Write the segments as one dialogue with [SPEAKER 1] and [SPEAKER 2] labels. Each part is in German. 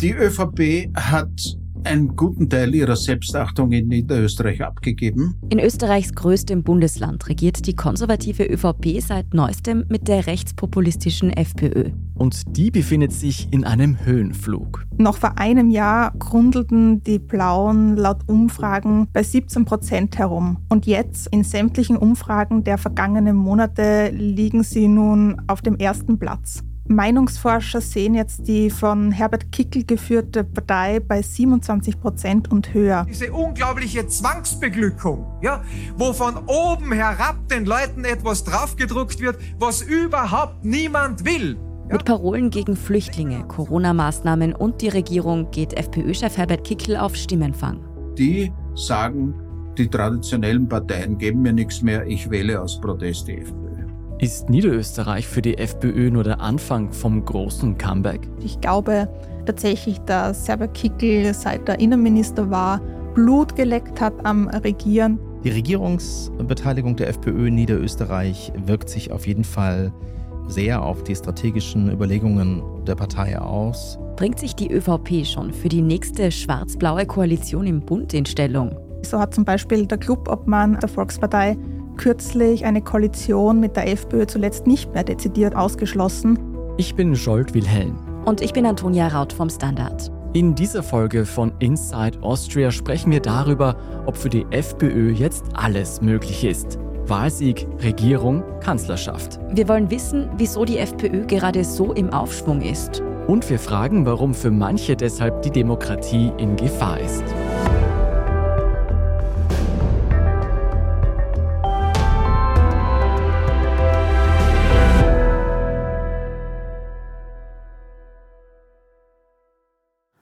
[SPEAKER 1] Die ÖVP hat einen guten Teil ihrer Selbstachtung in Niederösterreich abgegeben.
[SPEAKER 2] In Österreichs größtem Bundesland regiert die konservative ÖVP seit neuestem mit der rechtspopulistischen FPÖ.
[SPEAKER 3] Und die befindet sich in einem Höhenflug.
[SPEAKER 4] Noch vor einem Jahr grundelten die Blauen laut Umfragen bei 17 Prozent herum. Und jetzt in sämtlichen Umfragen der vergangenen Monate liegen sie nun auf dem ersten Platz. Meinungsforscher sehen jetzt die von Herbert Kickel geführte Partei bei 27 Prozent und höher.
[SPEAKER 5] Diese unglaubliche Zwangsbeglückung, ja, wo von oben herab den Leuten etwas draufgedruckt wird, was überhaupt niemand will.
[SPEAKER 2] Ja? Mit Parolen gegen Flüchtlinge, Corona-Maßnahmen und die Regierung geht FPÖ-Chef Herbert Kickel auf Stimmenfang.
[SPEAKER 1] Die sagen, die traditionellen Parteien geben mir nichts mehr, ich wähle aus Protest die FPÖ.
[SPEAKER 3] Ist Niederösterreich für die FPÖ nur der Anfang vom großen Comeback?
[SPEAKER 4] Ich glaube tatsächlich, dass Herbert Kickl, seit er Innenminister war, Blut geleckt hat am Regieren.
[SPEAKER 6] Die Regierungsbeteiligung der FPÖ in Niederösterreich wirkt sich auf jeden Fall sehr auf die strategischen Überlegungen der Partei aus.
[SPEAKER 2] Bringt sich die ÖVP schon für die nächste schwarz-blaue Koalition im Bund in Stellung?
[SPEAKER 4] So hat zum Beispiel der Clubobmann der Volkspartei kürzlich eine Koalition mit der FPÖ zuletzt nicht mehr dezidiert ausgeschlossen.
[SPEAKER 3] Ich bin Scholt Wilhelm.
[SPEAKER 2] Und ich bin Antonia Raut vom Standard.
[SPEAKER 3] In dieser Folge von Inside Austria sprechen wir darüber, ob für die FPÖ jetzt alles möglich ist. Wahlsieg, Regierung, Kanzlerschaft.
[SPEAKER 2] Wir wollen wissen, wieso die FPÖ gerade so im Aufschwung ist.
[SPEAKER 3] Und wir fragen, warum für manche deshalb die Demokratie in Gefahr ist.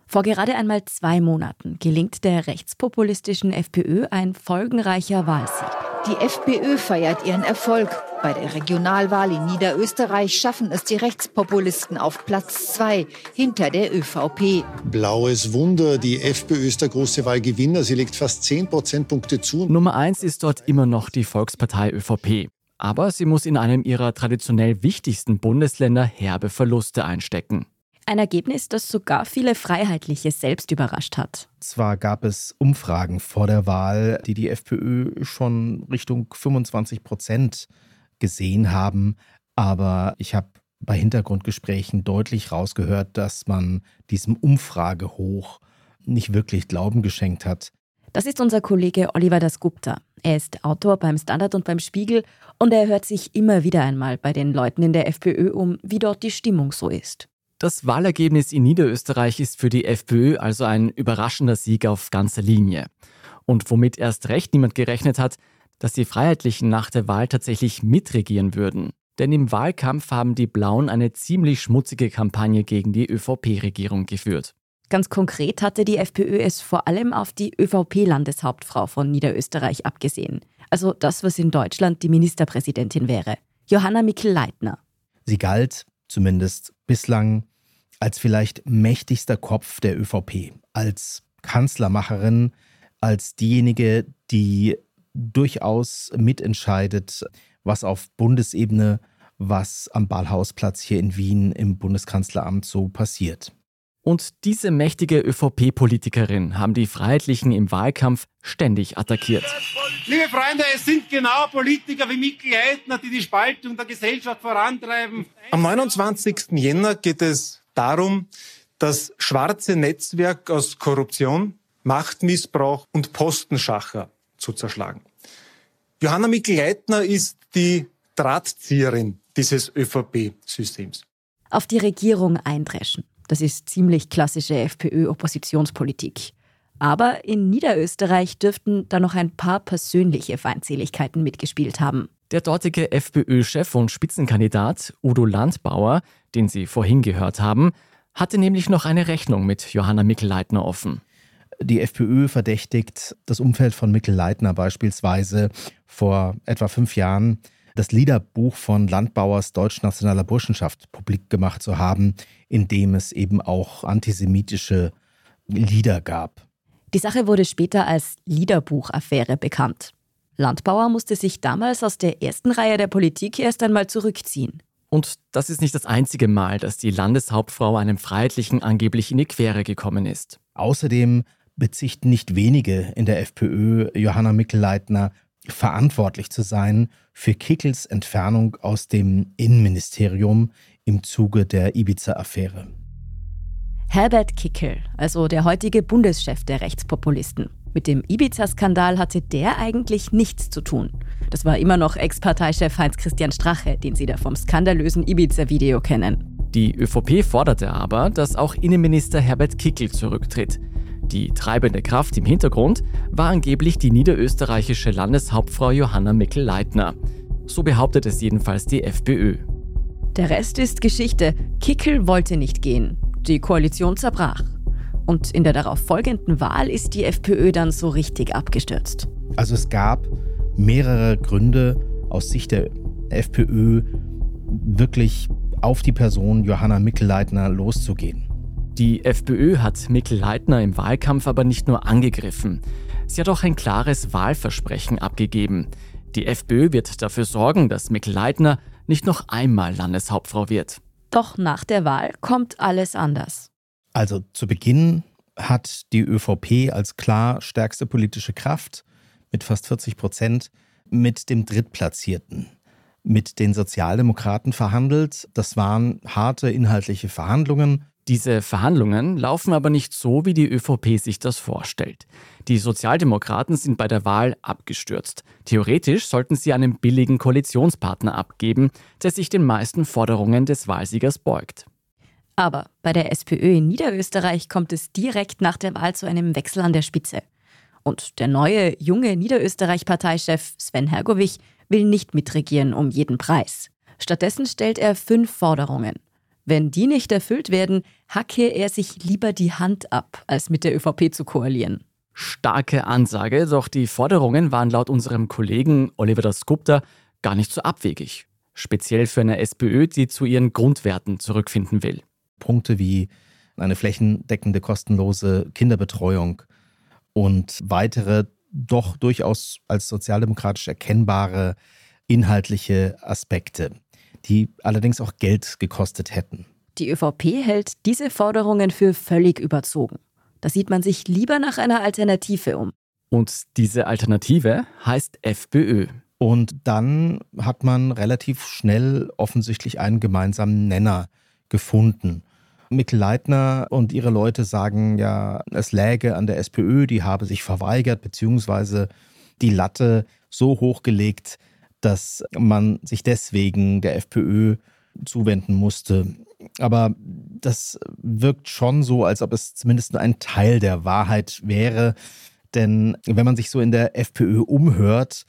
[SPEAKER 2] Vor gerade einmal zwei Monaten gelingt der rechtspopulistischen FPÖ ein folgenreicher Wahlsieg.
[SPEAKER 7] Die FPÖ feiert ihren Erfolg. Bei der Regionalwahl in Niederösterreich schaffen es die Rechtspopulisten auf Platz zwei hinter der ÖVP.
[SPEAKER 8] Blaues Wunder, die FPÖ ist der große Wahlgewinner. Sie legt fast 10 Prozentpunkte zu.
[SPEAKER 3] Nummer eins ist dort immer noch die Volkspartei ÖVP. Aber sie muss in einem ihrer traditionell wichtigsten Bundesländer herbe Verluste einstecken.
[SPEAKER 2] Ein Ergebnis, das sogar viele Freiheitliche selbst überrascht hat.
[SPEAKER 6] Zwar gab es Umfragen vor der Wahl, die die FPÖ schon Richtung 25 Prozent gesehen haben, aber ich habe bei Hintergrundgesprächen deutlich rausgehört, dass man diesem Umfragehoch nicht wirklich Glauben geschenkt hat.
[SPEAKER 2] Das ist unser Kollege Oliver Dasgupta. Er ist Autor beim Standard und beim Spiegel und er hört sich immer wieder einmal bei den Leuten in der FPÖ um, wie dort die Stimmung so ist.
[SPEAKER 3] Das Wahlergebnis in Niederösterreich ist für die FPÖ also ein überraschender Sieg auf ganzer Linie. Und womit erst recht niemand gerechnet hat, dass die Freiheitlichen nach der Wahl tatsächlich mitregieren würden. Denn im Wahlkampf haben die Blauen eine ziemlich schmutzige Kampagne gegen die ÖVP-Regierung geführt.
[SPEAKER 2] Ganz konkret hatte die FPÖ es vor allem auf die ÖVP-Landeshauptfrau von Niederösterreich abgesehen. Also das, was in Deutschland die Ministerpräsidentin wäre. Johanna Mikl-Leitner.
[SPEAKER 6] Sie galt zumindest bislang als vielleicht mächtigster Kopf der ÖVP, als Kanzlermacherin, als diejenige, die durchaus mitentscheidet, was auf Bundesebene, was am Ballhausplatz hier in Wien im Bundeskanzleramt so passiert.
[SPEAKER 3] Und diese mächtige ÖVP-Politikerin haben die Freiheitlichen im Wahlkampf ständig attackiert.
[SPEAKER 9] Liebe Freunde, es sind genau Politiker wie Mikkel Leitner, die die Spaltung der Gesellschaft vorantreiben.
[SPEAKER 5] Am 29. Jänner geht es darum, das schwarze Netzwerk aus Korruption, Machtmissbrauch und Postenschacher zu zerschlagen. Johanna Mikl-Leitner ist die Drahtzieherin dieses ÖVP-Systems.
[SPEAKER 2] Auf die Regierung eindreschen. Das ist ziemlich klassische FPÖ-Oppositionspolitik. Aber in Niederösterreich dürften da noch ein paar persönliche Feindseligkeiten mitgespielt haben.
[SPEAKER 3] Der dortige FPÖ-Chef und Spitzenkandidat Udo Landbauer, den Sie vorhin gehört haben, hatte nämlich noch eine Rechnung mit Johanna Mikl-Leitner offen.
[SPEAKER 6] Die FPÖ verdächtigt das Umfeld von Mikl-Leitner beispielsweise vor etwa fünf Jahren das Liederbuch von Landbauers Deutschnationaler Burschenschaft publik gemacht zu haben, in dem es eben auch antisemitische Lieder gab.
[SPEAKER 2] Die Sache wurde später als Liederbuchaffäre bekannt. Landbauer musste sich damals aus der ersten Reihe der Politik erst einmal zurückziehen.
[SPEAKER 3] Und das ist nicht das einzige Mal, dass die Landeshauptfrau einem Freiheitlichen angeblich in die Quere gekommen ist.
[SPEAKER 6] Außerdem bezichten nicht wenige in der FPÖ Johanna Mikl-Leitner verantwortlich zu sein für Kickels Entfernung aus dem Innenministerium im Zuge der Ibiza-Affäre.
[SPEAKER 2] Herbert Kickel, also der heutige Bundeschef der Rechtspopulisten. Mit dem Ibiza-Skandal hatte der eigentlich nichts zu tun. Das war immer noch Ex-Parteichef Heinz-Christian Strache, den Sie da vom skandalösen Ibiza-Video kennen.
[SPEAKER 3] Die ÖVP forderte aber, dass auch Innenminister Herbert Kickel zurücktritt. Die treibende Kraft im Hintergrund war angeblich die niederösterreichische Landeshauptfrau Johanna Mickel-Leitner. So behauptet es jedenfalls die FPÖ.
[SPEAKER 2] Der Rest ist Geschichte. Kickel wollte nicht gehen. Die Koalition zerbrach. Und in der darauf folgenden Wahl ist die FPÖ dann so richtig abgestürzt.
[SPEAKER 6] Also es gab mehrere Gründe aus Sicht der FPÖ, wirklich auf die Person Johanna Mickel-Leitner loszugehen.
[SPEAKER 3] Die FPÖ hat Mikl-Leitner im Wahlkampf aber nicht nur angegriffen. Sie hat auch ein klares Wahlversprechen abgegeben. Die FPÖ wird dafür sorgen, dass Mikl-Leitner nicht noch einmal Landeshauptfrau wird.
[SPEAKER 2] Doch nach der Wahl kommt alles anders.
[SPEAKER 6] Also zu Beginn hat die ÖVP als klar stärkste politische Kraft mit fast 40 Prozent mit dem Drittplatzierten, mit den Sozialdemokraten verhandelt. Das waren harte inhaltliche Verhandlungen.
[SPEAKER 3] Diese Verhandlungen laufen aber nicht so, wie die ÖVP sich das vorstellt. Die Sozialdemokraten sind bei der Wahl abgestürzt. Theoretisch sollten sie einen billigen Koalitionspartner abgeben, der sich den meisten Forderungen des Wahlsiegers beugt.
[SPEAKER 2] Aber bei der SPÖ in Niederösterreich kommt es direkt nach der Wahl zu einem Wechsel an der Spitze. Und der neue, junge Niederösterreich-Parteichef Sven Hergovich will nicht mitregieren um jeden Preis. Stattdessen stellt er fünf Forderungen. Wenn die nicht erfüllt werden, hacke er sich lieber die Hand ab, als mit der ÖVP zu koalieren.
[SPEAKER 3] Starke Ansage, doch die Forderungen waren laut unserem Kollegen Oliver Dasgupta gar nicht so abwegig. Speziell für eine SPÖ, die zu ihren Grundwerten zurückfinden will.
[SPEAKER 6] Punkte wie eine flächendeckende kostenlose Kinderbetreuung und weitere doch durchaus als sozialdemokratisch erkennbare inhaltliche Aspekte die allerdings auch Geld gekostet hätten.
[SPEAKER 2] Die ÖVP hält diese Forderungen für völlig überzogen. Da sieht man sich lieber nach einer Alternative um.
[SPEAKER 3] Und diese Alternative heißt FPÖ.
[SPEAKER 6] Und dann hat man relativ schnell offensichtlich einen gemeinsamen Nenner gefunden. Mikkel Leitner und ihre Leute sagen ja, es läge an der SPÖ, die habe sich verweigert, beziehungsweise die Latte so hochgelegt, dass man sich deswegen der FPÖ zuwenden musste. Aber das wirkt schon so, als ob es zumindest nur ein Teil der Wahrheit wäre. Denn wenn man sich so in der FPÖ umhört,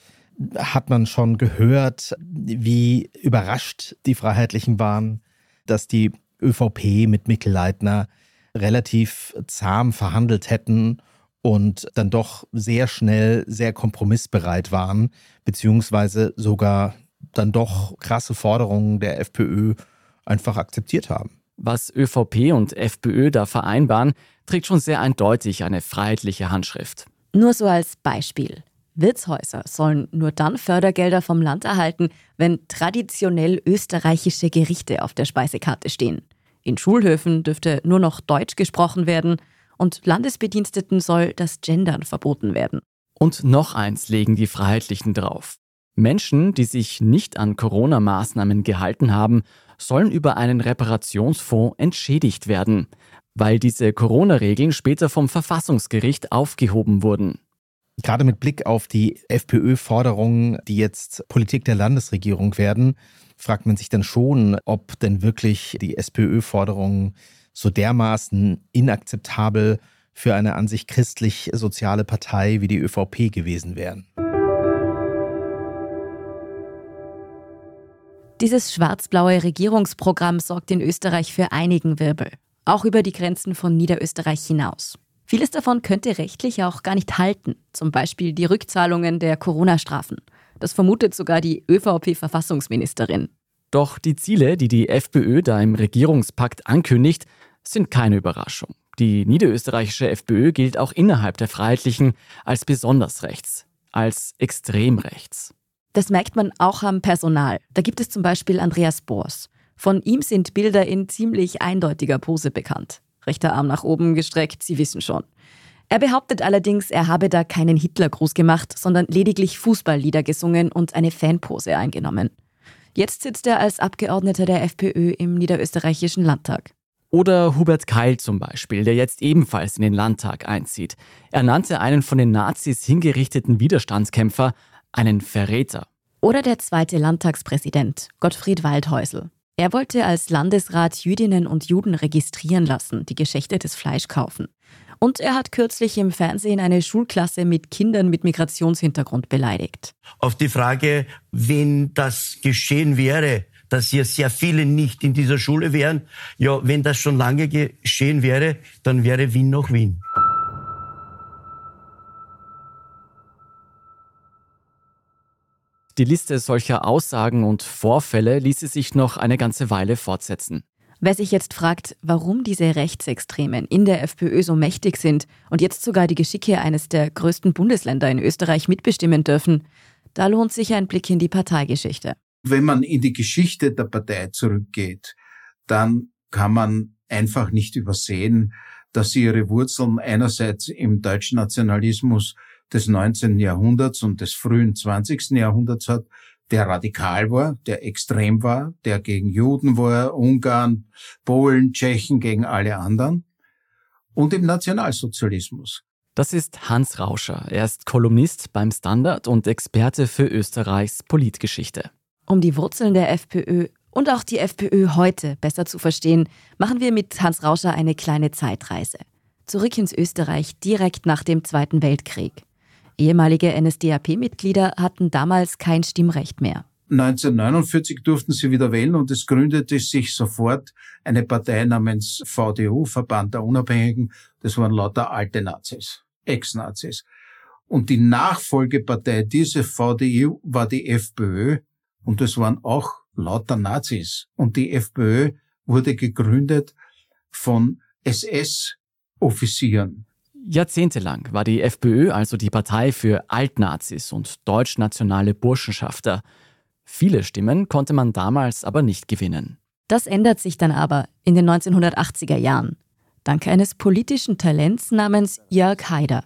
[SPEAKER 6] hat man schon gehört, wie überrascht die Freiheitlichen waren, dass die ÖVP mit Mikkel Leitner relativ zahm verhandelt hätten und dann doch sehr schnell sehr kompromissbereit waren, beziehungsweise sogar dann doch krasse Forderungen der FPÖ einfach akzeptiert haben.
[SPEAKER 3] Was ÖVP und FPÖ da vereinbaren, trägt schon sehr eindeutig eine freiheitliche Handschrift.
[SPEAKER 2] Nur so als Beispiel. Wirtshäuser sollen nur dann Fördergelder vom Land erhalten, wenn traditionell österreichische Gerichte auf der Speisekarte stehen. In Schulhöfen dürfte nur noch Deutsch gesprochen werden und Landesbediensteten soll das Gendern verboten werden.
[SPEAKER 3] Und noch eins legen die Freiheitlichen drauf. Menschen, die sich nicht an Corona-Maßnahmen gehalten haben, sollen über einen Reparationsfonds entschädigt werden, weil diese Corona-Regeln später vom Verfassungsgericht aufgehoben wurden.
[SPEAKER 6] Gerade mit Blick auf die FPÖ-Forderungen, die jetzt Politik der Landesregierung werden, fragt man sich dann schon, ob denn wirklich die SPÖ-Forderungen so dermaßen inakzeptabel für eine an sich christlich-soziale Partei wie die ÖVP gewesen wären.
[SPEAKER 2] Dieses schwarz-blaue Regierungsprogramm sorgt in Österreich für einigen Wirbel, auch über die Grenzen von Niederösterreich hinaus. Vieles davon könnte rechtlich auch gar nicht halten, zum Beispiel die Rückzahlungen der Corona-Strafen. Das vermutet sogar die ÖVP-Verfassungsministerin.
[SPEAKER 3] Doch die Ziele, die die FPÖ da im Regierungspakt ankündigt, sind keine Überraschung. Die niederösterreichische FPÖ gilt auch innerhalb der Freiheitlichen als besonders rechts, als extrem rechts.
[SPEAKER 2] Das merkt man auch am Personal. Da gibt es zum Beispiel Andreas Boers. Von ihm sind Bilder in ziemlich eindeutiger Pose bekannt. Rechter Arm nach oben gestreckt, Sie wissen schon. Er behauptet allerdings, er habe da keinen Hitlergruß gemacht, sondern lediglich Fußballlieder gesungen und eine Fanpose eingenommen. Jetzt sitzt er als Abgeordneter der FPÖ im niederösterreichischen Landtag.
[SPEAKER 3] Oder Hubert Keil zum Beispiel, der jetzt ebenfalls in den Landtag einzieht. Er nannte einen von den Nazis hingerichteten Widerstandskämpfer einen Verräter.
[SPEAKER 2] Oder der zweite Landtagspräsident, Gottfried Waldhäusl. Er wollte als Landesrat Jüdinnen und Juden registrieren lassen, die geschächtetes Fleisch kaufen. Und er hat kürzlich im Fernsehen eine Schulklasse mit Kindern mit Migrationshintergrund beleidigt.
[SPEAKER 10] Auf die Frage, wenn das geschehen wäre, dass hier sehr viele nicht in dieser Schule wären, ja, wenn das schon lange geschehen wäre, dann wäre Wien noch Wien.
[SPEAKER 3] Die Liste solcher Aussagen und Vorfälle ließe sich noch eine ganze Weile fortsetzen.
[SPEAKER 2] Wer sich jetzt fragt, warum diese Rechtsextremen in der FPÖ so mächtig sind und jetzt sogar die Geschicke eines der größten Bundesländer in Österreich mitbestimmen dürfen, da lohnt sich ein Blick in die Parteigeschichte.
[SPEAKER 1] Wenn man in die Geschichte der Partei zurückgeht, dann kann man einfach nicht übersehen, dass sie ihre Wurzeln einerseits im deutschen Nationalismus des 19. Jahrhunderts und des frühen 20. Jahrhunderts hat, der radikal war, der extrem war, der gegen Juden war, Ungarn, Polen, Tschechen gegen alle anderen und im Nationalsozialismus.
[SPEAKER 3] Das ist Hans Rauscher. Er ist Kolumnist beim Standard und Experte für Österreichs Politgeschichte.
[SPEAKER 2] Um die Wurzeln der FPÖ und auch die FPÖ heute besser zu verstehen, machen wir mit Hans Rauscher eine kleine Zeitreise. Zurück ins Österreich direkt nach dem Zweiten Weltkrieg. Ehemalige NSDAP-Mitglieder hatten damals kein Stimmrecht mehr.
[SPEAKER 1] 1949 durften sie wieder wählen und es gründete sich sofort eine Partei namens VDU, Verband der Unabhängigen. Das waren lauter alte Nazis, Ex-Nazis. Und die Nachfolgepartei dieser VDU war die FPÖ und das waren auch lauter Nazis. Und die FPÖ wurde gegründet von SS-Offizieren.
[SPEAKER 3] Jahrzehntelang war die FPÖ also die Partei für Altnazis und deutschnationale Burschenschafter. Viele Stimmen konnte man damals aber nicht gewinnen.
[SPEAKER 2] Das ändert sich dann aber in den 1980er Jahren. Dank eines politischen Talents namens Jörg Haider.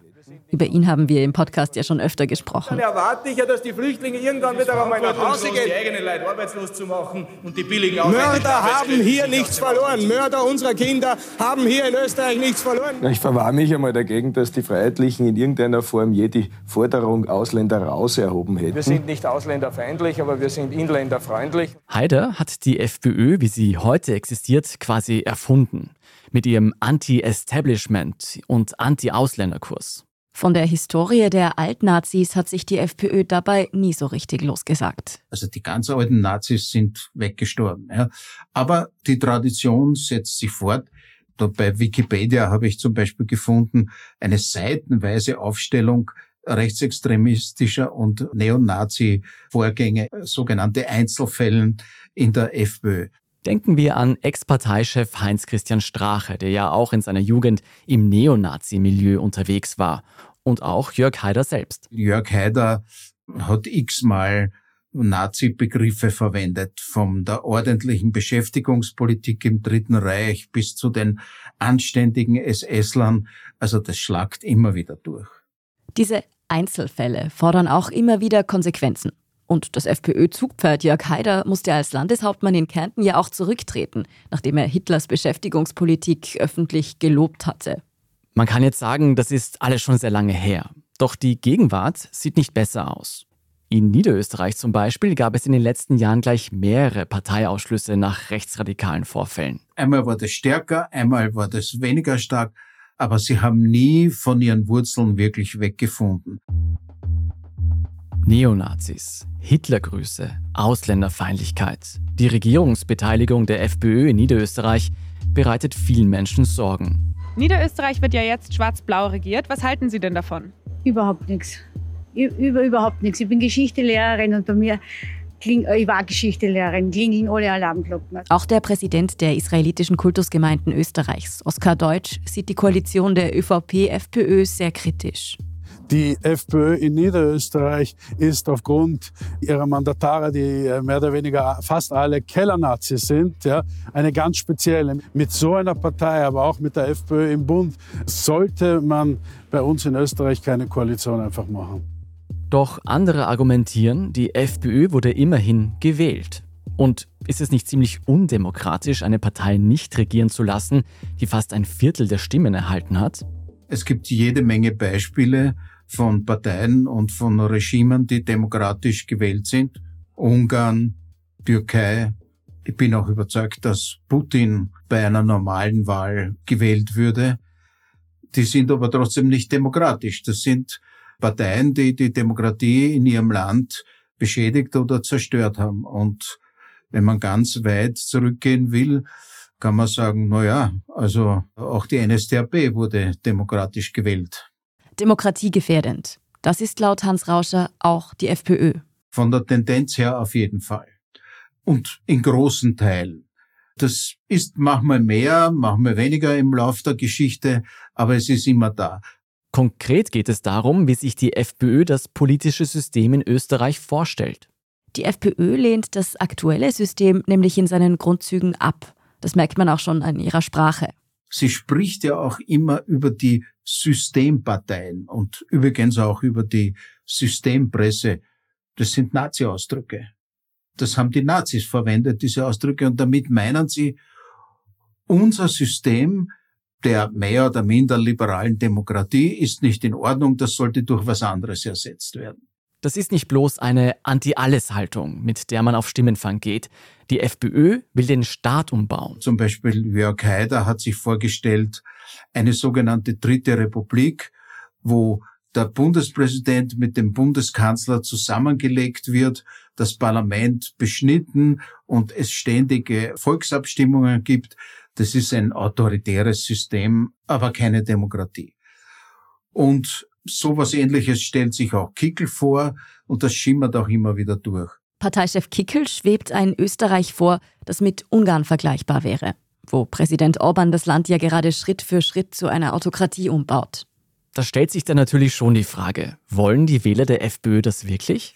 [SPEAKER 2] Über ihn haben wir im Podcast ja schon öfter gesprochen.
[SPEAKER 11] Dann erwarte ich ja, dass die Flüchtlinge irgendwann wieder einmal nach Hause gehen. Die eigenen Leute arbeitslos zu machen und die billigen Mörder haben hier nichts verloren. Mörder unserer Kinder haben hier in Österreich nichts verloren.
[SPEAKER 12] Ich verwahre mich einmal dagegen, dass die Freiheitlichen in irgendeiner Form je die Forderung Ausländer raus erhoben hätten.
[SPEAKER 11] Wir sind nicht ausländerfeindlich, aber wir sind inländerfreundlich.
[SPEAKER 3] Haider hat die FPÖ, wie sie heute existiert, quasi erfunden. Mit ihrem Anti-Establishment und Anti-Ausländerkurs.
[SPEAKER 2] Von der Historie der Altnazis hat sich die FPÖ dabei nie so richtig losgesagt.
[SPEAKER 1] Also die ganz alten Nazis sind weggestorben. Ja. Aber die Tradition setzt sich fort. Da bei Wikipedia habe ich zum Beispiel gefunden eine seitenweise Aufstellung rechtsextremistischer und Neonazi-Vorgänge, sogenannte Einzelfällen in der FPÖ.
[SPEAKER 3] Denken wir an Ex-Parteichef Heinz-Christian Strache, der ja auch in seiner Jugend im Neonazi-Milieu unterwegs war. Und auch Jörg Haider selbst.
[SPEAKER 1] Jörg Haider hat x-mal Nazi-Begriffe verwendet, von der ordentlichen Beschäftigungspolitik im Dritten Reich bis zu den anständigen SS-Lern. Also das schlagt immer wieder durch.
[SPEAKER 2] Diese Einzelfälle fordern auch immer wieder Konsequenzen. Und das FPÖ-Zugpferd Jörg Haider musste als Landeshauptmann in Kärnten ja auch zurücktreten, nachdem er Hitlers Beschäftigungspolitik öffentlich gelobt hatte.
[SPEAKER 3] Man kann jetzt sagen, das ist alles schon sehr lange her. Doch die Gegenwart sieht nicht besser aus. In Niederösterreich zum Beispiel gab es in den letzten Jahren gleich mehrere Parteiausschlüsse nach rechtsradikalen Vorfällen.
[SPEAKER 1] Einmal war das stärker, einmal war das weniger stark, aber sie haben nie von ihren Wurzeln wirklich weggefunden.
[SPEAKER 3] Neonazis, Hitlergrüße, Ausländerfeindlichkeit. Die Regierungsbeteiligung der FPÖ in Niederösterreich bereitet vielen Menschen Sorgen.
[SPEAKER 13] Niederösterreich wird ja jetzt schwarz-blau regiert. Was halten Sie denn davon?
[SPEAKER 14] Überhaupt nichts. Über, überhaupt nichts. Ich bin Geschichtelehrerin und bei mir Kling, ich war Geschichtelehrerin, klingeln alle Alarmglocken.
[SPEAKER 2] Auch der Präsident der israelitischen Kultusgemeinden Österreichs, Oskar Deutsch, sieht die Koalition der ÖVP-FPÖ sehr kritisch
[SPEAKER 15] Die FPÖ in Niederösterreich ist aufgrund ihrer Mandatare, die äh, mehr oder weniger fast alle Kellernazis sind, ja, eine ganz spezielle. Mit so einer Partei, aber auch mit der FPÖ im Bund, sollte man bei uns in Österreich keine Koalition einfach machen.
[SPEAKER 3] Doch andere argumentieren, die FPÖ wurde immerhin gewählt. Und ist es nicht ziemlich undemokratisch, eine Partei nicht regieren zu lassen, die fast ein Viertel der Stimmen erhalten hat?
[SPEAKER 1] Es gibt jede Menge Beispiele, von Parteien und von Regimen, die demokratisch gewählt sind. Ungarn, Türkei. Ich bin auch überzeugt, dass Putin bei einer normalen Wahl gewählt würde. Die sind aber trotzdem nicht demokratisch. Das sind Parteien, die die Demokratie in ihrem Land beschädigt oder zerstört haben. Und wenn man ganz weit zurückgehen will, kann man sagen, na ja, also auch die NSDAP wurde demokratisch gewählt
[SPEAKER 2] demokratiegefährdend. Das ist laut Hans Rauscher auch die FPÖ.
[SPEAKER 1] Von der Tendenz her auf jeden Fall. Und in großen Teilen. Das ist manchmal mehr, manchmal weniger im Lauf der Geschichte, aber es ist immer da.
[SPEAKER 3] Konkret geht es darum, wie sich die FPÖ das politische System in Österreich vorstellt.
[SPEAKER 2] Die FPÖ lehnt das aktuelle System nämlich in seinen Grundzügen ab. Das merkt man auch schon an ihrer Sprache.
[SPEAKER 1] Sie spricht ja auch immer über die Systemparteien und übrigens auch über die Systempresse. Das sind Nazi-Ausdrücke. Das haben die Nazis verwendet, diese Ausdrücke, und damit meinen sie, unser System der mehr oder minder liberalen Demokratie ist nicht in Ordnung, das sollte durch was anderes ersetzt werden.
[SPEAKER 3] Das ist nicht bloß eine Anti-Alles-Haltung, mit der man auf Stimmenfang geht. Die FPÖ will den Staat umbauen.
[SPEAKER 1] Zum Beispiel Jörg Haider hat sich vorgestellt, eine sogenannte Dritte Republik, wo der Bundespräsident mit dem Bundeskanzler zusammengelegt wird, das Parlament beschnitten und es ständige Volksabstimmungen gibt. Das ist ein autoritäres System, aber keine Demokratie. Und Sowas ähnliches stellt sich auch Kickel vor und das schimmert auch immer wieder durch.
[SPEAKER 2] Parteichef Kickel schwebt ein Österreich vor, das mit Ungarn vergleichbar wäre, wo Präsident Orban das Land ja gerade Schritt für Schritt zu einer Autokratie umbaut.
[SPEAKER 3] Da stellt sich dann natürlich schon die Frage, wollen die Wähler der FPÖ das wirklich?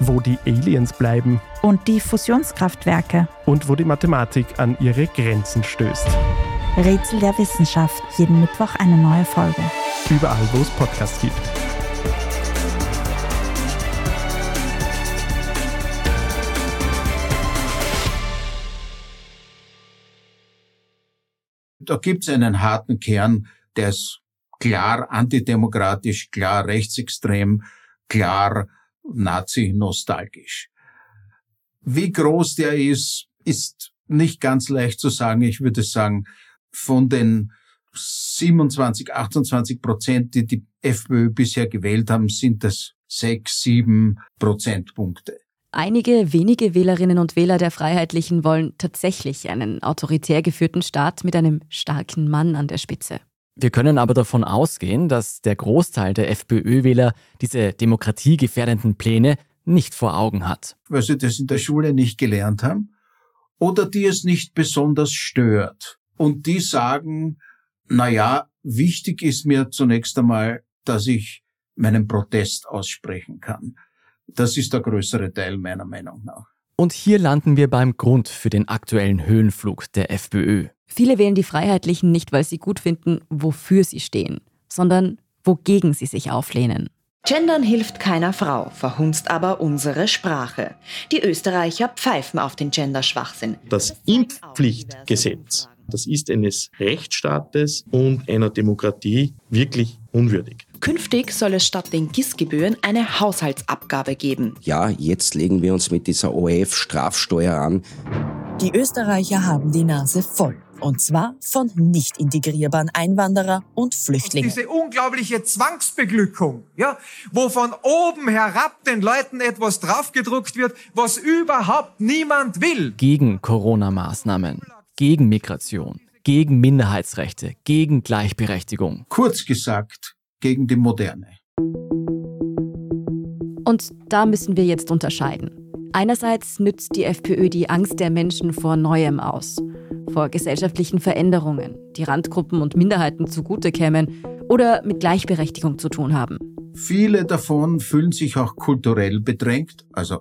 [SPEAKER 16] wo die Aliens bleiben
[SPEAKER 17] und die Fusionskraftwerke
[SPEAKER 16] und wo die Mathematik an ihre Grenzen stößt.
[SPEAKER 17] Rätsel der Wissenschaft, jeden Mittwoch eine neue Folge.
[SPEAKER 16] Überall, wo es Podcasts gibt.
[SPEAKER 1] Da gibt es einen harten Kern, der ist klar antidemokratisch, klar rechtsextrem, klar Nazi-nostalgisch. Wie groß der ist, ist nicht ganz leicht zu sagen. Ich würde sagen, von den 27, 28 Prozent, die die FPÖ bisher gewählt haben, sind das sechs, sieben Prozentpunkte.
[SPEAKER 2] Einige wenige Wählerinnen und Wähler der Freiheitlichen wollen tatsächlich einen autoritär geführten Staat mit einem starken Mann an der Spitze.
[SPEAKER 3] Wir können aber davon ausgehen, dass der Großteil der FPÖ-Wähler diese demokratiegefährdenden Pläne nicht vor Augen hat.
[SPEAKER 1] Weil sie das in der Schule nicht gelernt haben oder die es nicht besonders stört. Und die sagen, na ja, wichtig ist mir zunächst einmal, dass ich meinen Protest aussprechen kann. Das ist der größere Teil meiner Meinung nach.
[SPEAKER 3] Und hier landen wir beim Grund für den aktuellen Höhenflug der FPÖ.
[SPEAKER 2] Viele wählen die Freiheitlichen nicht, weil sie gut finden, wofür sie stehen, sondern wogegen sie sich auflehnen.
[SPEAKER 18] Gendern hilft keiner Frau, verhunzt aber unsere Sprache. Die Österreicher pfeifen auf den Genderschwachsinn.
[SPEAKER 19] Das Impfpflichtgesetz, das ist eines Rechtsstaates und einer Demokratie wirklich unwürdig.
[SPEAKER 18] Künftig soll es statt den GIS-Gebühren eine Haushaltsabgabe geben.
[SPEAKER 20] Ja, jetzt legen wir uns mit dieser ORF-Strafsteuer an.
[SPEAKER 21] Die Österreicher haben die Nase voll
[SPEAKER 20] Und zwar von nicht integrierbaren Einwanderer und Flüchtlingen.
[SPEAKER 5] Diese unglaubliche Zwangsbeglückung, ja, wo von oben herab den Leuten etwas draufgedruckt wird, was überhaupt niemand will.
[SPEAKER 3] Gegen Corona-Maßnahmen, gegen Migration, gegen Minderheitsrechte, gegen Gleichberechtigung.
[SPEAKER 1] Kurz gesagt, gegen die Moderne.
[SPEAKER 2] Und da müssen wir jetzt unterscheiden. Einerseits nützt die FPÖ die Angst der Menschen vor Neuem aus, vor gesellschaftlichen Veränderungen, die Randgruppen und Minderheiten zugute kämen oder mit Gleichberechtigung zu tun haben.
[SPEAKER 1] Viele davon fühlen sich auch kulturell bedrängt, also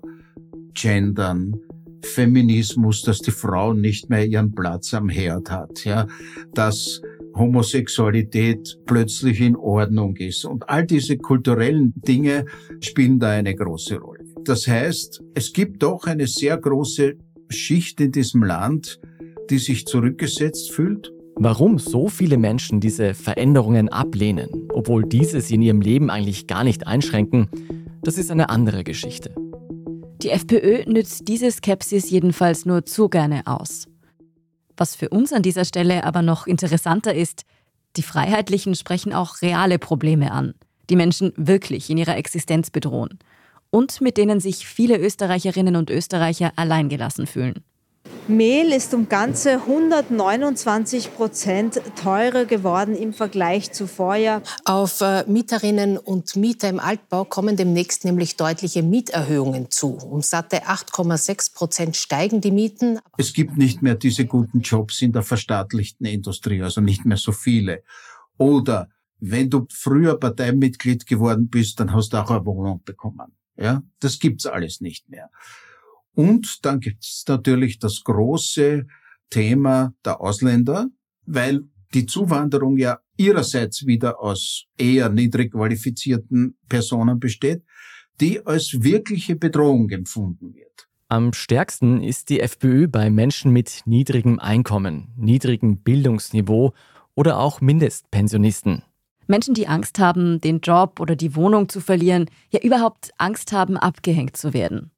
[SPEAKER 1] Gendern, Feminismus, dass die Frau nicht mehr ihren Platz am Herd hat, ja, dass Homosexualität plötzlich in Ordnung ist. Und all diese kulturellen Dinge spielen da eine große Rolle. Das heißt, es gibt doch eine sehr große Schicht in diesem Land, die sich zurückgesetzt fühlt.
[SPEAKER 3] Warum so viele Menschen diese Veränderungen ablehnen, obwohl diese sie in ihrem Leben eigentlich gar nicht einschränken, das ist eine andere Geschichte.
[SPEAKER 2] Die FPÖ nützt diese Skepsis jedenfalls nur zu gerne aus. Was für uns an dieser Stelle aber noch interessanter ist, die Freiheitlichen sprechen auch reale Probleme an, die Menschen wirklich in ihrer Existenz bedrohen und mit denen sich viele Österreicherinnen und Österreicher alleingelassen fühlen.
[SPEAKER 21] Mehl ist um ganze 129 Prozent teurer geworden im Vergleich zu Vorjahr.
[SPEAKER 22] Auf äh, Mieterinnen und Mieter im Altbau kommen demnächst nämlich deutliche Mieterhöhungen zu. Um satte 8,6 Prozent steigen die Mieten.
[SPEAKER 1] Es gibt nicht mehr diese guten Jobs in der verstaatlichten Industrie, also nicht mehr so viele. Oder wenn du früher Parteimitglied geworden bist, dann hast du auch eine Wohnung bekommen. Ja, das gibt's alles nicht mehr. Und dann gibt es natürlich das große Thema der Ausländer, weil die Zuwanderung ja ihrerseits wieder aus eher niedrig qualifizierten Personen besteht, die als wirkliche Bedrohung empfunden wird.
[SPEAKER 3] Am stärksten ist die FPÖ bei Menschen mit niedrigem Einkommen, niedrigem Bildungsniveau oder auch Mindestpensionisten.
[SPEAKER 2] Menschen, die Angst haben, den Job oder die Wohnung zu verlieren, ja überhaupt Angst haben, abgehängt zu werden.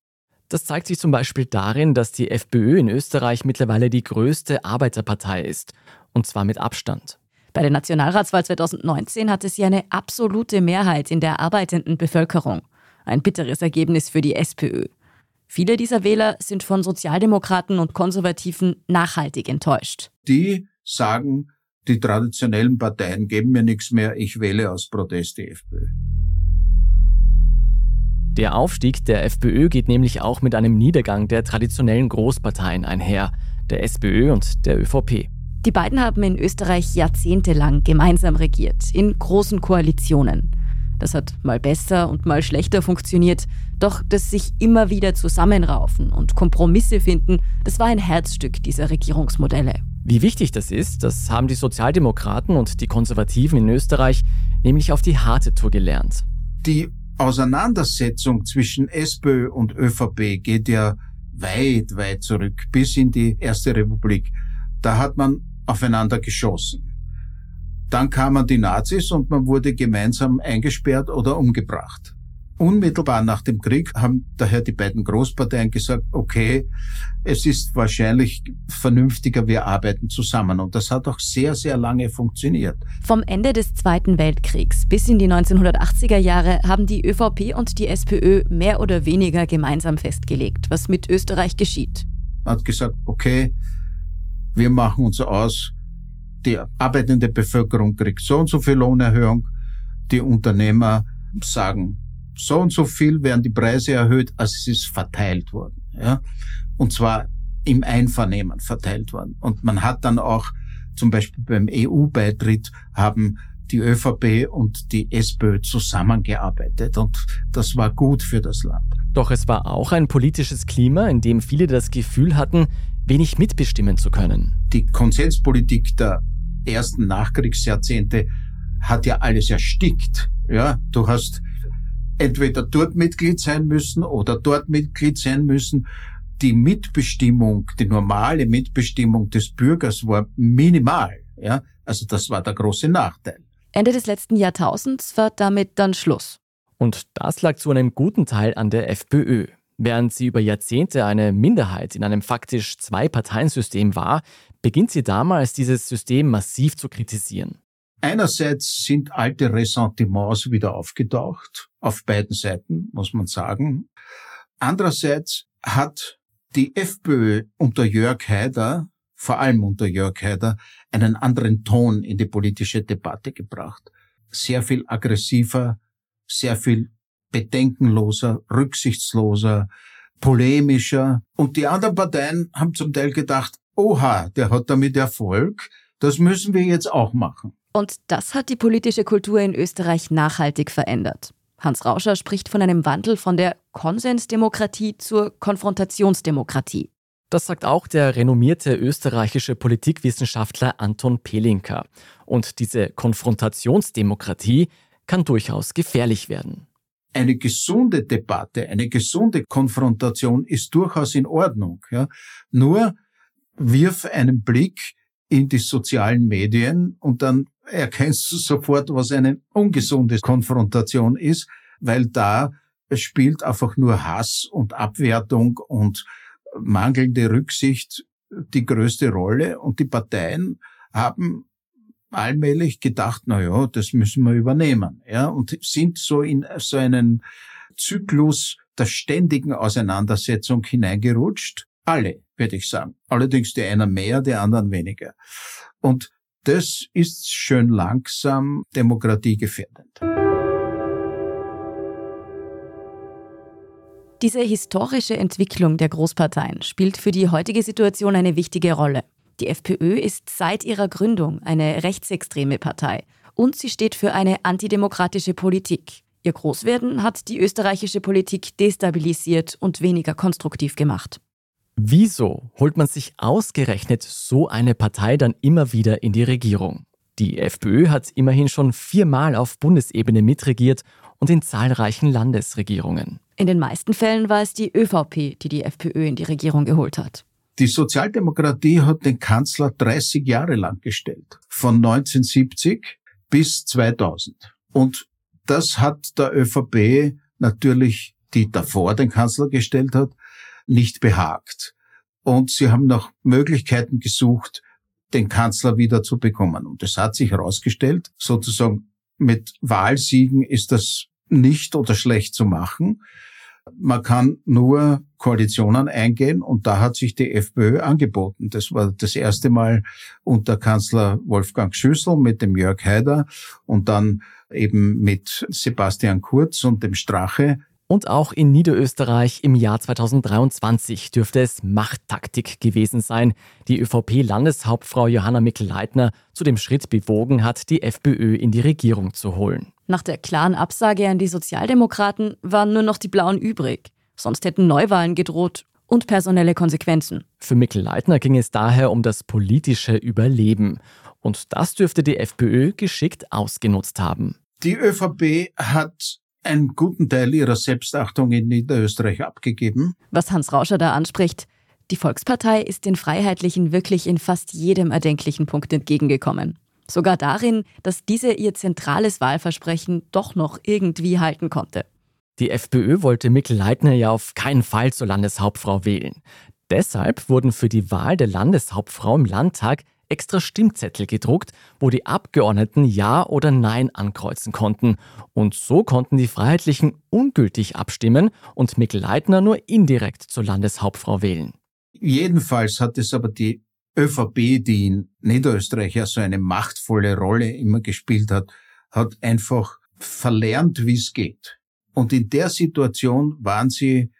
[SPEAKER 3] Das zeigt sich zum Beispiel darin, dass die FPÖ in Österreich mittlerweile die größte Arbeiterpartei ist. Und zwar mit Abstand.
[SPEAKER 2] Bei der Nationalratswahl 2019 hatte sie eine absolute Mehrheit in der arbeitenden Bevölkerung. Ein bitteres Ergebnis für die SPÖ. Viele dieser Wähler sind von Sozialdemokraten und Konservativen nachhaltig enttäuscht.
[SPEAKER 1] Die sagen, die traditionellen Parteien geben mir nichts mehr, ich wähle aus Protest die FPÖ.
[SPEAKER 3] Der Aufstieg der FPÖ geht nämlich auch mit einem Niedergang der traditionellen Großparteien einher, der SPÖ und der ÖVP.
[SPEAKER 2] Die beiden haben in Österreich jahrzehntelang gemeinsam regiert, in großen Koalitionen. Das hat mal besser und mal schlechter funktioniert, doch das sich immer wieder zusammenraufen und Kompromisse finden, das war ein Herzstück dieser Regierungsmodelle.
[SPEAKER 3] Wie wichtig das ist, das haben die Sozialdemokraten und die Konservativen in Österreich nämlich auf die harte Tour gelernt.
[SPEAKER 1] Die Auseinandersetzung zwischen SPÖ und ÖVP geht ja weit, weit zurück, bis in die Erste Republik. Da hat man aufeinander geschossen. Dann kamen die Nazis und man wurde gemeinsam eingesperrt oder umgebracht. Unmittelbar nach dem Krieg haben daher die beiden Großparteien gesagt, okay, es ist wahrscheinlich vernünftiger, wir arbeiten zusammen. Und das hat auch sehr, sehr lange funktioniert.
[SPEAKER 2] Vom Ende des Zweiten Weltkriegs bis in die 1980er Jahre haben die ÖVP und die SPÖ mehr oder weniger gemeinsam festgelegt, was mit Österreich geschieht.
[SPEAKER 1] Man hat gesagt, okay, wir machen uns aus, die arbeitende Bevölkerung kriegt so und so viel Lohnerhöhung, die Unternehmer sagen, so und so viel werden die Preise erhöht, als es ist verteilt worden. Ja? Und zwar im Einvernehmen verteilt worden. Und man hat dann auch zum Beispiel beim EU-Beitritt haben die ÖVP und die SPÖ zusammengearbeitet und das war gut für das Land.
[SPEAKER 3] Doch es war auch ein politisches Klima, in dem viele das Gefühl hatten, wenig mitbestimmen zu können.
[SPEAKER 1] Die Konsenspolitik der ersten Nachkriegsjahrzehnte hat ja alles erstickt. Ja, du hast entweder dort Mitglied sein müssen oder dort Mitglied sein müssen. Die Mitbestimmung, die normale Mitbestimmung des Bürgers war minimal. Ja, also das war der große Nachteil.
[SPEAKER 2] Ende des letzten Jahrtausends war damit dann Schluss.
[SPEAKER 3] Und das lag zu einem guten Teil an der FPÖ. Während sie über Jahrzehnte eine Minderheit in einem faktisch Zwei-Parteien-System war, beginnt sie damals, dieses System massiv zu kritisieren.
[SPEAKER 1] Einerseits sind alte Ressentiments wieder aufgetaucht, auf beiden Seiten, muss man sagen. Andererseits hat die FPÖ unter Jörg Haider, vor allem unter Jörg Haider, einen anderen Ton in die politische Debatte gebracht. Sehr viel aggressiver, sehr viel bedenkenloser, rücksichtsloser, polemischer. Und die anderen Parteien haben zum Teil gedacht, oha, der hat damit Erfolg, das müssen wir jetzt auch machen.
[SPEAKER 2] Und das hat die politische Kultur in Österreich nachhaltig verändert. Hans Rauscher spricht von einem Wandel von der Konsensdemokratie zur Konfrontationsdemokratie.
[SPEAKER 3] Das sagt auch der renommierte österreichische Politikwissenschaftler Anton Pelinka. Und diese Konfrontationsdemokratie kann durchaus gefährlich werden.
[SPEAKER 1] Eine gesunde Debatte, eine gesunde Konfrontation ist durchaus in Ordnung. Ja? Nur wirf einen Blick in die sozialen Medien und dann erkennst du sofort, was eine ungesunde Konfrontation ist, weil da spielt einfach nur Hass und Abwertung und mangelnde Rücksicht die größte Rolle und die Parteien haben allmählich gedacht, na ja, das müssen wir übernehmen, ja, und sind so in so einen Zyklus der ständigen Auseinandersetzung hineingerutscht. Alle, würde ich sagen. Allerdings die einen mehr, die anderen weniger. Und das ist schön langsam demokratiegefährdend.
[SPEAKER 2] Diese historische Entwicklung der Großparteien spielt für die heutige Situation eine wichtige Rolle. Die FPÖ ist seit ihrer Gründung eine rechtsextreme Partei und sie steht für eine antidemokratische Politik. Ihr Großwerden hat die österreichische Politik destabilisiert und weniger konstruktiv gemacht.
[SPEAKER 3] Wieso holt man sich ausgerechnet so eine Partei dann immer wieder in die Regierung? Die FPÖ hat immerhin schon viermal auf Bundesebene mitregiert und in zahlreichen Landesregierungen.
[SPEAKER 2] In den meisten Fällen war es die ÖVP, die die FPÖ in die Regierung geholt hat.
[SPEAKER 1] Die Sozialdemokratie hat den Kanzler 30 Jahre lang gestellt, von 1970 bis 2000. Und das hat der ÖVP natürlich, die davor den Kanzler gestellt hat, nicht behagt. Und sie haben nach Möglichkeiten gesucht, den Kanzler wieder zu bekommen. Und es hat sich herausgestellt, sozusagen mit Wahlsiegen ist das nicht oder schlecht zu machen. Man kann nur Koalitionen eingehen und da hat sich die FPÖ angeboten. Das war das erste Mal unter Kanzler Wolfgang Schüssel mit dem Jörg Haider und dann eben mit Sebastian Kurz und dem Strache
[SPEAKER 3] und auch in Niederösterreich im Jahr 2023 dürfte es Machttaktik gewesen sein, die ÖVP-Landeshauptfrau Johanna Mikl-Leitner zu dem Schritt bewogen hat, die FPÖ in die Regierung zu holen.
[SPEAKER 2] Nach der klaren Absage an die Sozialdemokraten waren nur noch die Blauen übrig. Sonst hätten Neuwahlen gedroht und personelle Konsequenzen.
[SPEAKER 3] Für Mikl-Leitner ging es daher um das politische Überleben. Und das dürfte die FPÖ geschickt ausgenutzt haben.
[SPEAKER 1] Die ÖVP hat einen guten Teil ihrer Selbstachtung in Niederösterreich abgegeben.
[SPEAKER 2] Was Hans Rauscher da anspricht, die Volkspartei ist den Freiheitlichen wirklich in fast jedem erdenklichen Punkt entgegengekommen. Sogar darin, dass diese ihr zentrales Wahlversprechen doch noch irgendwie halten konnte.
[SPEAKER 3] Die FPÖ wollte Mikl Leitner ja auf keinen Fall zur Landeshauptfrau wählen. Deshalb wurden für die Wahl der Landeshauptfrau im Landtag extra Stimmzettel gedruckt, wo die Abgeordneten Ja oder Nein ankreuzen konnten. Und so konnten die Freiheitlichen ungültig abstimmen und Mikl Leitner nur indirekt zur Landeshauptfrau wählen.
[SPEAKER 1] Jedenfalls hat es aber die ÖVP, die in Niederösterreich ja so eine machtvolle Rolle immer gespielt hat, hat einfach verlernt, wie es geht. Und in der Situation waren sie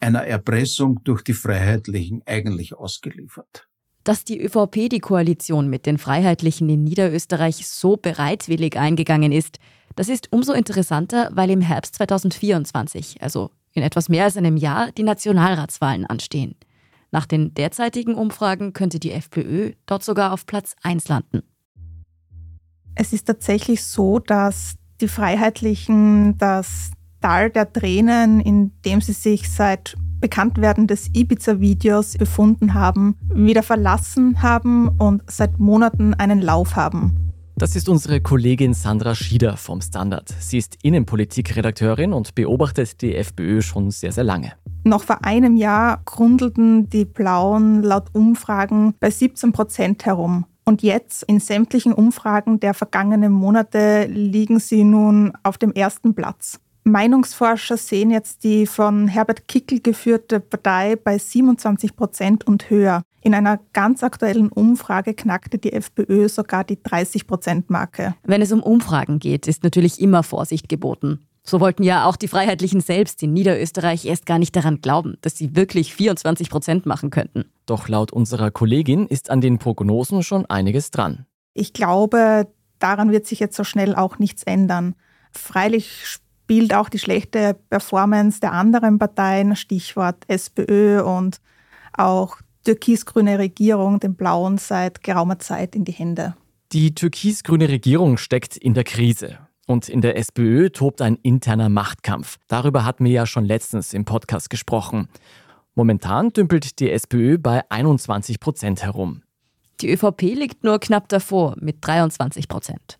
[SPEAKER 1] einer Erpressung durch die Freiheitlichen eigentlich ausgeliefert.
[SPEAKER 2] Dass die ÖVP die Koalition mit den Freiheitlichen in Niederösterreich so bereitwillig eingegangen ist, das ist umso interessanter, weil im Herbst 2024, also in etwas mehr als einem Jahr, die Nationalratswahlen anstehen. Nach den derzeitigen Umfragen könnte die FPÖ dort sogar auf Platz 1 landen.
[SPEAKER 23] Es ist tatsächlich so, dass die Freiheitlichen das Tal der Tränen, in dem sie sich seit Bekanntwerden des Ibiza-Videos befunden haben, wieder verlassen haben und seit Monaten einen Lauf haben.
[SPEAKER 3] Das ist unsere Kollegin Sandra Schieder vom Standard. Sie ist Innenpolitikredakteurin und beobachtet die FPÖ schon sehr, sehr lange.
[SPEAKER 23] Noch vor einem Jahr grundelten die Blauen laut Umfragen bei 17 Prozent herum. Und jetzt in sämtlichen Umfragen der vergangenen Monate liegen sie nun auf dem ersten Platz. Meinungsforscher sehen jetzt die von Herbert Kickel geführte Partei bei 27 Prozent und höher. In einer ganz aktuellen Umfrage knackte die FPÖ sogar die 30-Prozent-Marke.
[SPEAKER 2] Wenn es um Umfragen geht, ist natürlich immer Vorsicht geboten. So wollten ja auch die Freiheitlichen selbst in Niederösterreich erst gar nicht daran glauben, dass sie wirklich 24 Prozent machen könnten.
[SPEAKER 3] Doch laut unserer Kollegin ist an den Prognosen schon einiges dran.
[SPEAKER 23] Ich glaube, daran wird sich jetzt so schnell auch nichts ändern. Freilich spielt auch die schlechte Performance der anderen Parteien, Stichwort SPÖ und auch türkis-grüne Regierung den Blauen seit geraumer Zeit in die Hände.
[SPEAKER 3] Die türkis-grüne Regierung steckt in der Krise. Und in der SPÖ tobt ein interner Machtkampf. Darüber hatten wir ja schon letztens im Podcast gesprochen. Momentan dümpelt die SPÖ bei 21 Prozent herum.
[SPEAKER 2] Die ÖVP liegt nur knapp davor mit 23 Prozent.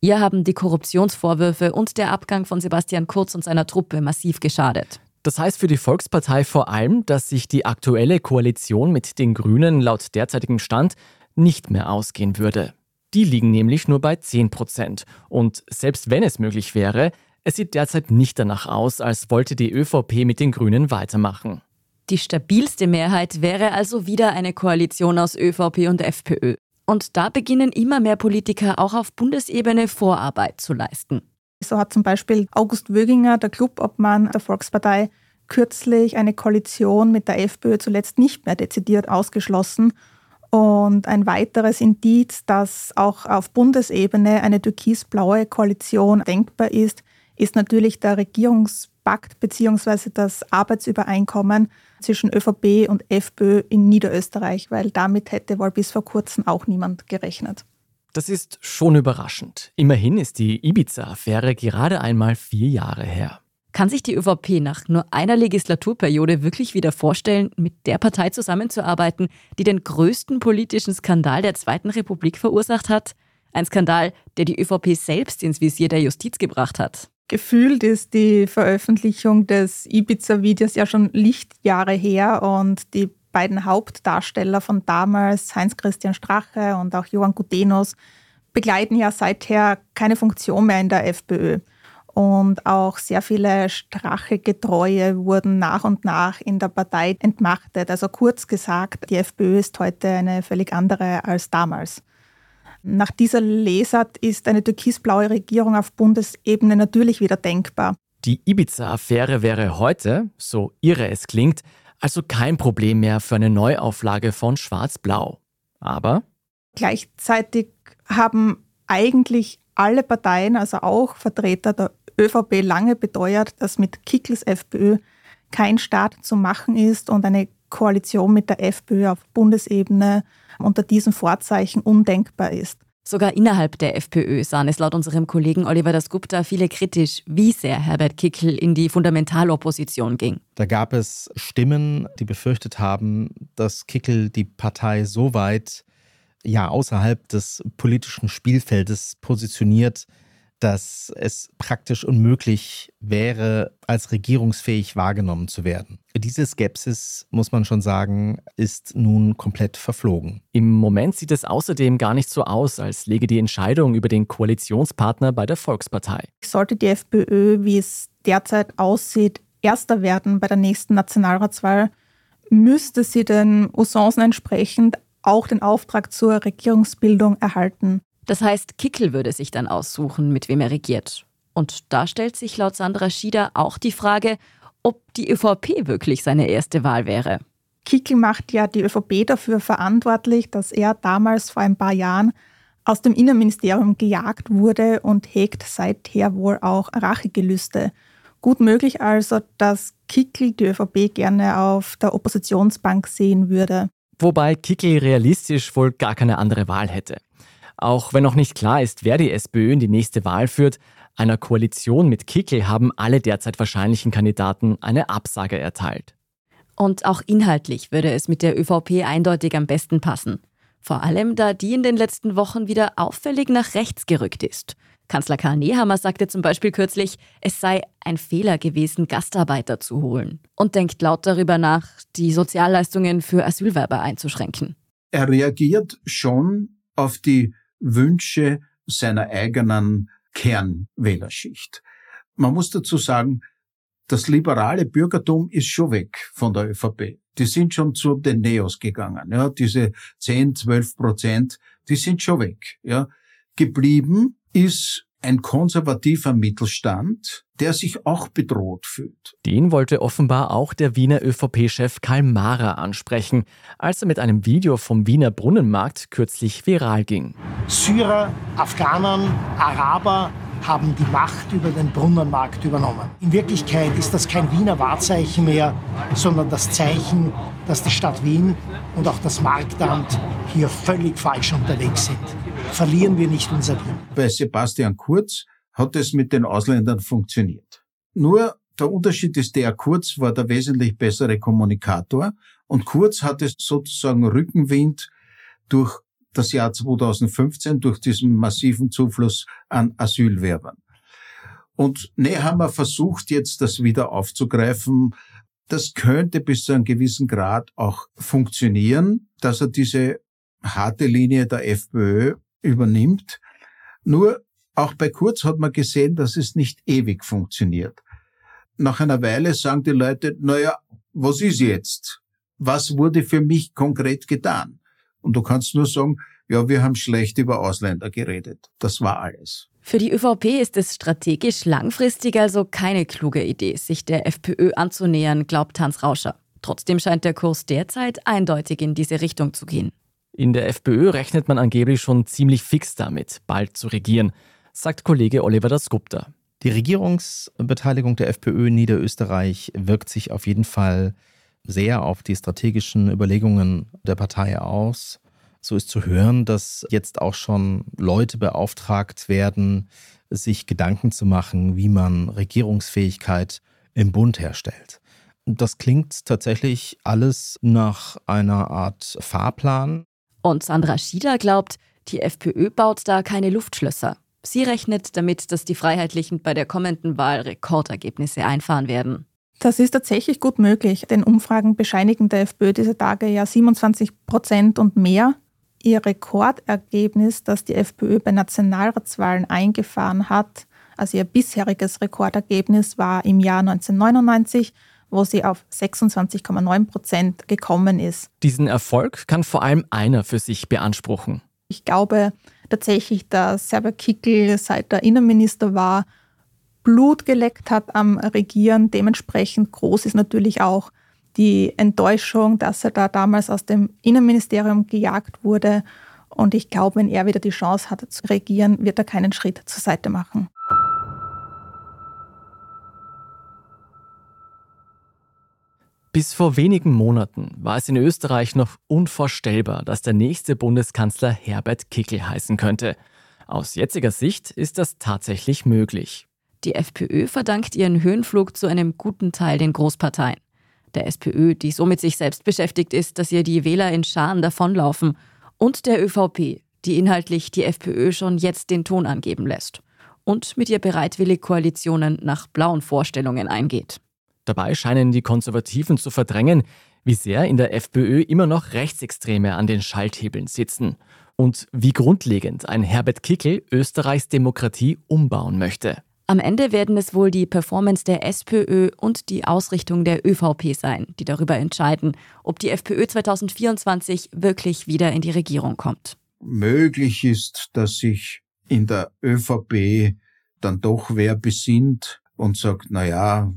[SPEAKER 2] Ihr haben die Korruptionsvorwürfe und der Abgang von Sebastian Kurz und seiner Truppe massiv geschadet.
[SPEAKER 3] Das heißt für die Volkspartei vor allem, dass sich die aktuelle Koalition mit den Grünen laut derzeitigem Stand nicht mehr ausgehen würde. Die liegen nämlich nur bei 10 Prozent. Und selbst wenn es möglich wäre, es sieht derzeit nicht danach aus, als wollte die ÖVP mit den Grünen weitermachen.
[SPEAKER 2] Die stabilste Mehrheit wäre also wieder eine Koalition aus ÖVP und FPÖ. Und da beginnen immer mehr Politiker auch auf Bundesebene Vorarbeit zu leisten.
[SPEAKER 23] So hat zum Beispiel August Wöginger, der Clubobmann der Volkspartei, kürzlich eine Koalition mit der FPÖ zuletzt nicht mehr dezidiert ausgeschlossen und ein weiteres Indiz, dass auch auf Bundesebene eine türkis-blaue Koalition denkbar ist, ist natürlich der Regierungspakt bzw. das Arbeitsübereinkommen zwischen ÖVP und FPÖ in Niederösterreich, weil damit hätte wohl bis vor kurzem auch niemand gerechnet.
[SPEAKER 3] Das ist schon überraschend. Immerhin ist die Ibiza-Affäre gerade einmal vier Jahre her.
[SPEAKER 2] Kann sich die ÖVP nach nur einer Legislaturperiode wirklich wieder vorstellen, mit der Partei zusammenzuarbeiten, die den größten politischen Skandal der Zweiten Republik verursacht hat? Ein Skandal, der die ÖVP selbst ins Visier der Justiz gebracht hat.
[SPEAKER 23] Gefühlt ist die Veröffentlichung des Ibiza-Videos ja schon Lichtjahre her und die beiden Hauptdarsteller von damals, Heinz-Christian Strache und auch Johann Gudenus, begleiten ja seither keine Funktion mehr in der FPÖ. Und auch sehr viele Strache-Getreue wurden nach und nach in der Partei entmachtet. Also kurz gesagt, die FPÖ ist heute eine völlig andere als damals. Nach dieser Lesart ist eine türkisblaue Regierung auf Bundesebene natürlich wieder denkbar.
[SPEAKER 3] Die Ibiza-Affäre wäre heute, so irre es klingt, also kein Problem mehr für eine Neuauflage von Schwarz-Blau. Aber
[SPEAKER 23] gleichzeitig haben eigentlich alle Parteien, also auch Vertreter der ÖVP lange beteuert, dass mit Kickels FPÖ kein Staat zu machen ist und eine Koalition mit der FPÖ auf Bundesebene unter diesen Vorzeichen undenkbar ist.
[SPEAKER 2] Sogar innerhalb der FPÖ sahen es laut unserem Kollegen Oliver Dasgupta viele kritisch, wie sehr Herbert Kickel in die Fundamentalopposition ging.
[SPEAKER 6] Da gab es Stimmen, die befürchtet haben, dass Kickel die Partei so weit ja, außerhalb des politischen Spielfeldes positioniert, dass es praktisch unmöglich wäre, als regierungsfähig wahrgenommen zu werden. Diese Skepsis, muss man schon sagen, ist nun komplett verflogen.
[SPEAKER 3] Im Moment sieht es außerdem gar nicht so aus, als lege die Entscheidung über den Koalitionspartner bei der Volkspartei.
[SPEAKER 23] Sollte die FPÖ, wie es derzeit aussieht, erster werden bei der nächsten Nationalratswahl, müsste sie den Usancen entsprechend auch den Auftrag zur Regierungsbildung erhalten.
[SPEAKER 2] Das heißt, Kickel würde sich dann aussuchen, mit wem er regiert. Und da stellt sich laut Sandra Schieder auch die Frage, ob die ÖVP wirklich seine erste Wahl wäre.
[SPEAKER 23] Kickel macht ja die ÖVP dafür verantwortlich, dass er damals vor ein paar Jahren aus dem Innenministerium gejagt wurde und hegt seither wohl auch Rachegelüste. Gut möglich also, dass Kickel die ÖVP gerne auf der Oppositionsbank sehen würde.
[SPEAKER 3] Wobei Kickel realistisch wohl gar keine andere Wahl hätte. Auch wenn noch nicht klar ist, wer die SPÖ in die nächste Wahl führt, einer Koalition mit Kickel haben alle derzeit wahrscheinlichen Kandidaten eine Absage erteilt.
[SPEAKER 2] Und auch inhaltlich würde es mit der ÖVP eindeutig am besten passen. Vor allem, da die in den letzten Wochen wieder auffällig nach rechts gerückt ist. Kanzler Karl Nehammer sagte zum Beispiel kürzlich, es sei ein Fehler gewesen, Gastarbeiter zu holen und denkt laut darüber nach, die Sozialleistungen für Asylwerber einzuschränken.
[SPEAKER 1] Er reagiert schon auf die Wünsche seiner eigenen Kernwählerschicht. Man muss dazu sagen, das liberale Bürgertum ist schon weg von der ÖVP. Die sind schon zu den Neos gegangen. Ja, diese 10, 12 Prozent, die sind schon weg. Ja, geblieben ist ein konservativer Mittelstand, der sich auch bedroht fühlt.
[SPEAKER 3] Den wollte offenbar auch der Wiener ÖVP-Chef Karl Mahrer ansprechen, als er mit einem Video vom Wiener Brunnenmarkt kürzlich viral ging.
[SPEAKER 24] Syrer, Afghanen, Araber haben die Macht über den Brunnenmarkt übernommen. In Wirklichkeit ist das kein Wiener Wahrzeichen mehr, sondern das Zeichen, dass die Stadt Wien und auch das Marktamt hier völlig falsch unterwegs sind. Verlieren wir nicht unser Wien.
[SPEAKER 1] Bei Sebastian Kurz hat es mit den Ausländern funktioniert. Nur der Unterschied ist der, Kurz war der wesentlich bessere Kommunikator und Kurz hatte sozusagen Rückenwind durch das Jahr 2015 durch diesen massiven Zufluss an Asylwerbern. Und Nehammer versucht jetzt, das wieder aufzugreifen. Das könnte bis zu einem gewissen Grad auch funktionieren, dass er diese harte Linie der FPÖ übernimmt. Nur auch bei Kurz hat man gesehen, dass es nicht ewig funktioniert. Nach einer Weile sagen die Leute, naja, was ist jetzt? Was wurde für mich konkret getan? Und du kannst nur sagen, ja, wir haben schlecht über Ausländer geredet. Das war alles.
[SPEAKER 2] Für die ÖVP ist es strategisch langfristig also keine kluge Idee, sich der FPÖ anzunähern, glaubt Hans Rauscher. Trotzdem scheint der Kurs derzeit eindeutig in diese Richtung zu gehen.
[SPEAKER 3] In der FPÖ rechnet man angeblich schon ziemlich fix damit, bald zu regieren, sagt Kollege Oliver Dasgupta.
[SPEAKER 6] Die Regierungsbeteiligung der FPÖ in Niederösterreich wirkt sich auf jeden Fall sehr auf die strategischen Überlegungen der Partei aus. So ist zu hören, dass jetzt auch schon Leute beauftragt werden, sich Gedanken zu machen, wie man Regierungsfähigkeit im Bund herstellt. Das klingt tatsächlich alles nach einer Art Fahrplan.
[SPEAKER 2] Und Sandra Schieder glaubt, die FPÖ baut da keine Luftschlösser. Sie rechnet damit, dass die Freiheitlichen bei der kommenden Wahl Rekordergebnisse einfahren werden.
[SPEAKER 23] Das ist tatsächlich gut möglich. Denn Umfragen bescheinigen der FPÖ diese Tage ja 27 Prozent und mehr. Ihr Rekordergebnis, das die FPÖ bei Nationalratswahlen eingefahren hat, also ihr bisheriges Rekordergebnis war im Jahr 1999, wo sie auf 26,9 Prozent gekommen ist.
[SPEAKER 3] Diesen Erfolg kann vor allem einer für sich beanspruchen.
[SPEAKER 23] Ich glaube tatsächlich, dass Herbert Kickl, seit er Innenminister war, Blut geleckt hat am Regieren. Dementsprechend groß ist natürlich auch die Enttäuschung, dass er da damals aus dem Innenministerium gejagt wurde. Und ich glaube, wenn er wieder die Chance hat zu regieren, wird er keinen Schritt zur Seite machen.
[SPEAKER 3] Bis vor wenigen Monaten war es in Österreich noch unvorstellbar, dass der nächste Bundeskanzler Herbert Kickl heißen könnte. Aus jetziger Sicht ist das tatsächlich möglich.
[SPEAKER 2] Die FPÖ verdankt ihren Höhenflug zu einem guten Teil den Großparteien. Der SPÖ, die so mit sich selbst beschäftigt ist, dass ihr die Wähler in Scharen davonlaufen. Und der ÖVP, die inhaltlich die FPÖ schon jetzt den Ton angeben lässt. Und mit ihr bereitwillig Koalitionen nach blauen Vorstellungen eingeht.
[SPEAKER 3] Dabei scheinen die Konservativen zu verdrängen, wie sehr in der FPÖ immer noch Rechtsextreme an den Schalthebeln sitzen und wie grundlegend ein Herbert Kickel Österreichs Demokratie umbauen möchte.
[SPEAKER 2] Am Ende werden es wohl die Performance der SPÖ und die Ausrichtung der ÖVP sein, die darüber entscheiden, ob die FPÖ 2024 wirklich wieder in die Regierung kommt.
[SPEAKER 1] Möglich ist, dass sich in der ÖVP dann doch wer besinnt, und sagt, na ja,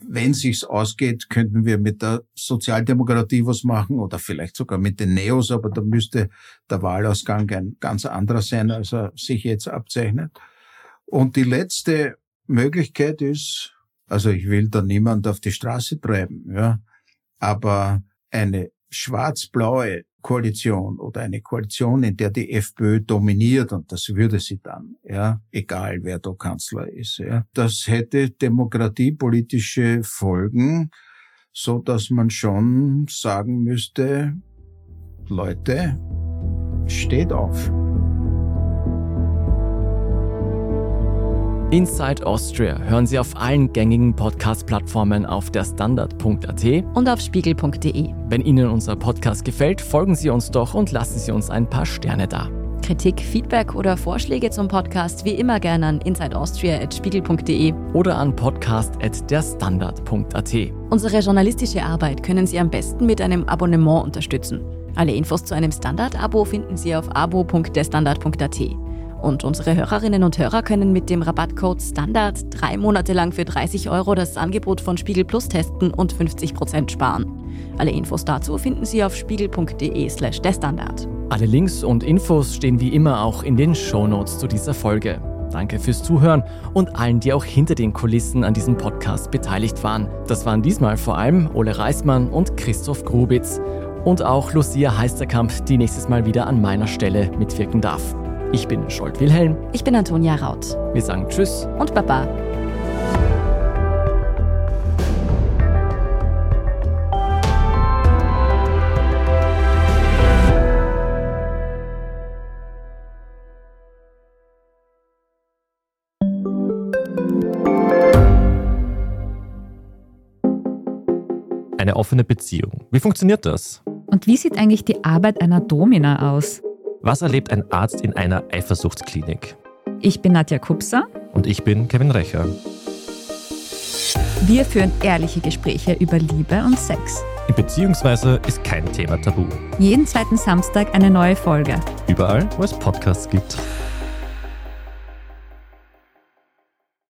[SPEAKER 1] wenn sich's ausgeht, könnten wir mit der Sozialdemokratie was machen oder vielleicht sogar mit den Neos, aber da müsste der Wahlausgang ein ganz anderer sein, als er sich jetzt abzeichnet. Und die letzte Möglichkeit ist, also ich will da niemand auf die Straße treiben, ja, aber eine schwarz-blaue Koalition oder eine Koalition, in der die FPÖ dominiert, und das würde sie dann, ja, egal wer da Kanzler ist, ja, das hätte demokratiepolitische Folgen, so dass man schon sagen müsste, Leute, steht auf.
[SPEAKER 3] Inside Austria hören Sie auf allen gängigen Podcast-Plattformen auf der Standard.at
[SPEAKER 2] und auf spiegel.de.
[SPEAKER 3] Wenn Ihnen unser Podcast gefällt, folgen Sie uns doch und lassen Sie uns ein paar Sterne da.
[SPEAKER 2] Kritik, Feedback oder Vorschläge zum Podcast wie immer gerne an insideaustria.spiegel.de
[SPEAKER 3] oder an podcast.derstandard.at.
[SPEAKER 2] Unsere journalistische Arbeit können Sie am besten mit einem Abonnement unterstützen. Alle Infos zu einem Standard-Abo finden Sie auf abo.derstandard.at. Und unsere Hörerinnen und Hörer können mit dem Rabattcode STANDARD drei Monate lang für 30 Euro das Angebot von Spiegel Plus testen und 50 Prozent sparen. Alle Infos dazu finden Sie auf spiegel.de/slash der Standard.
[SPEAKER 3] Alle Links und Infos stehen wie immer auch in den Shownotes zu dieser Folge. Danke fürs Zuhören und allen, die auch hinter den Kulissen an diesem Podcast beteiligt waren. Das waren diesmal vor allem Ole Reismann und Christoph Grubitz. Und auch Lucia Heisterkamp, die nächstes Mal wieder an meiner Stelle mitwirken darf. Ich bin Scholt Wilhelm.
[SPEAKER 2] Ich bin Antonia Raut.
[SPEAKER 3] Wir sagen Tschüss
[SPEAKER 2] und Baba.
[SPEAKER 25] Eine offene Beziehung. Wie funktioniert das?
[SPEAKER 26] Und wie sieht eigentlich die Arbeit einer Domina aus?
[SPEAKER 25] Was erlebt ein Arzt in einer Eifersuchtsklinik?
[SPEAKER 26] Ich bin Nadja Kupser.
[SPEAKER 25] Und ich bin Kevin Recher.
[SPEAKER 26] Wir führen ehrliche Gespräche über Liebe und Sex.
[SPEAKER 25] Beziehungsweise ist kein Thema tabu.
[SPEAKER 26] Jeden zweiten Samstag eine neue Folge.
[SPEAKER 25] Überall, wo es Podcasts gibt.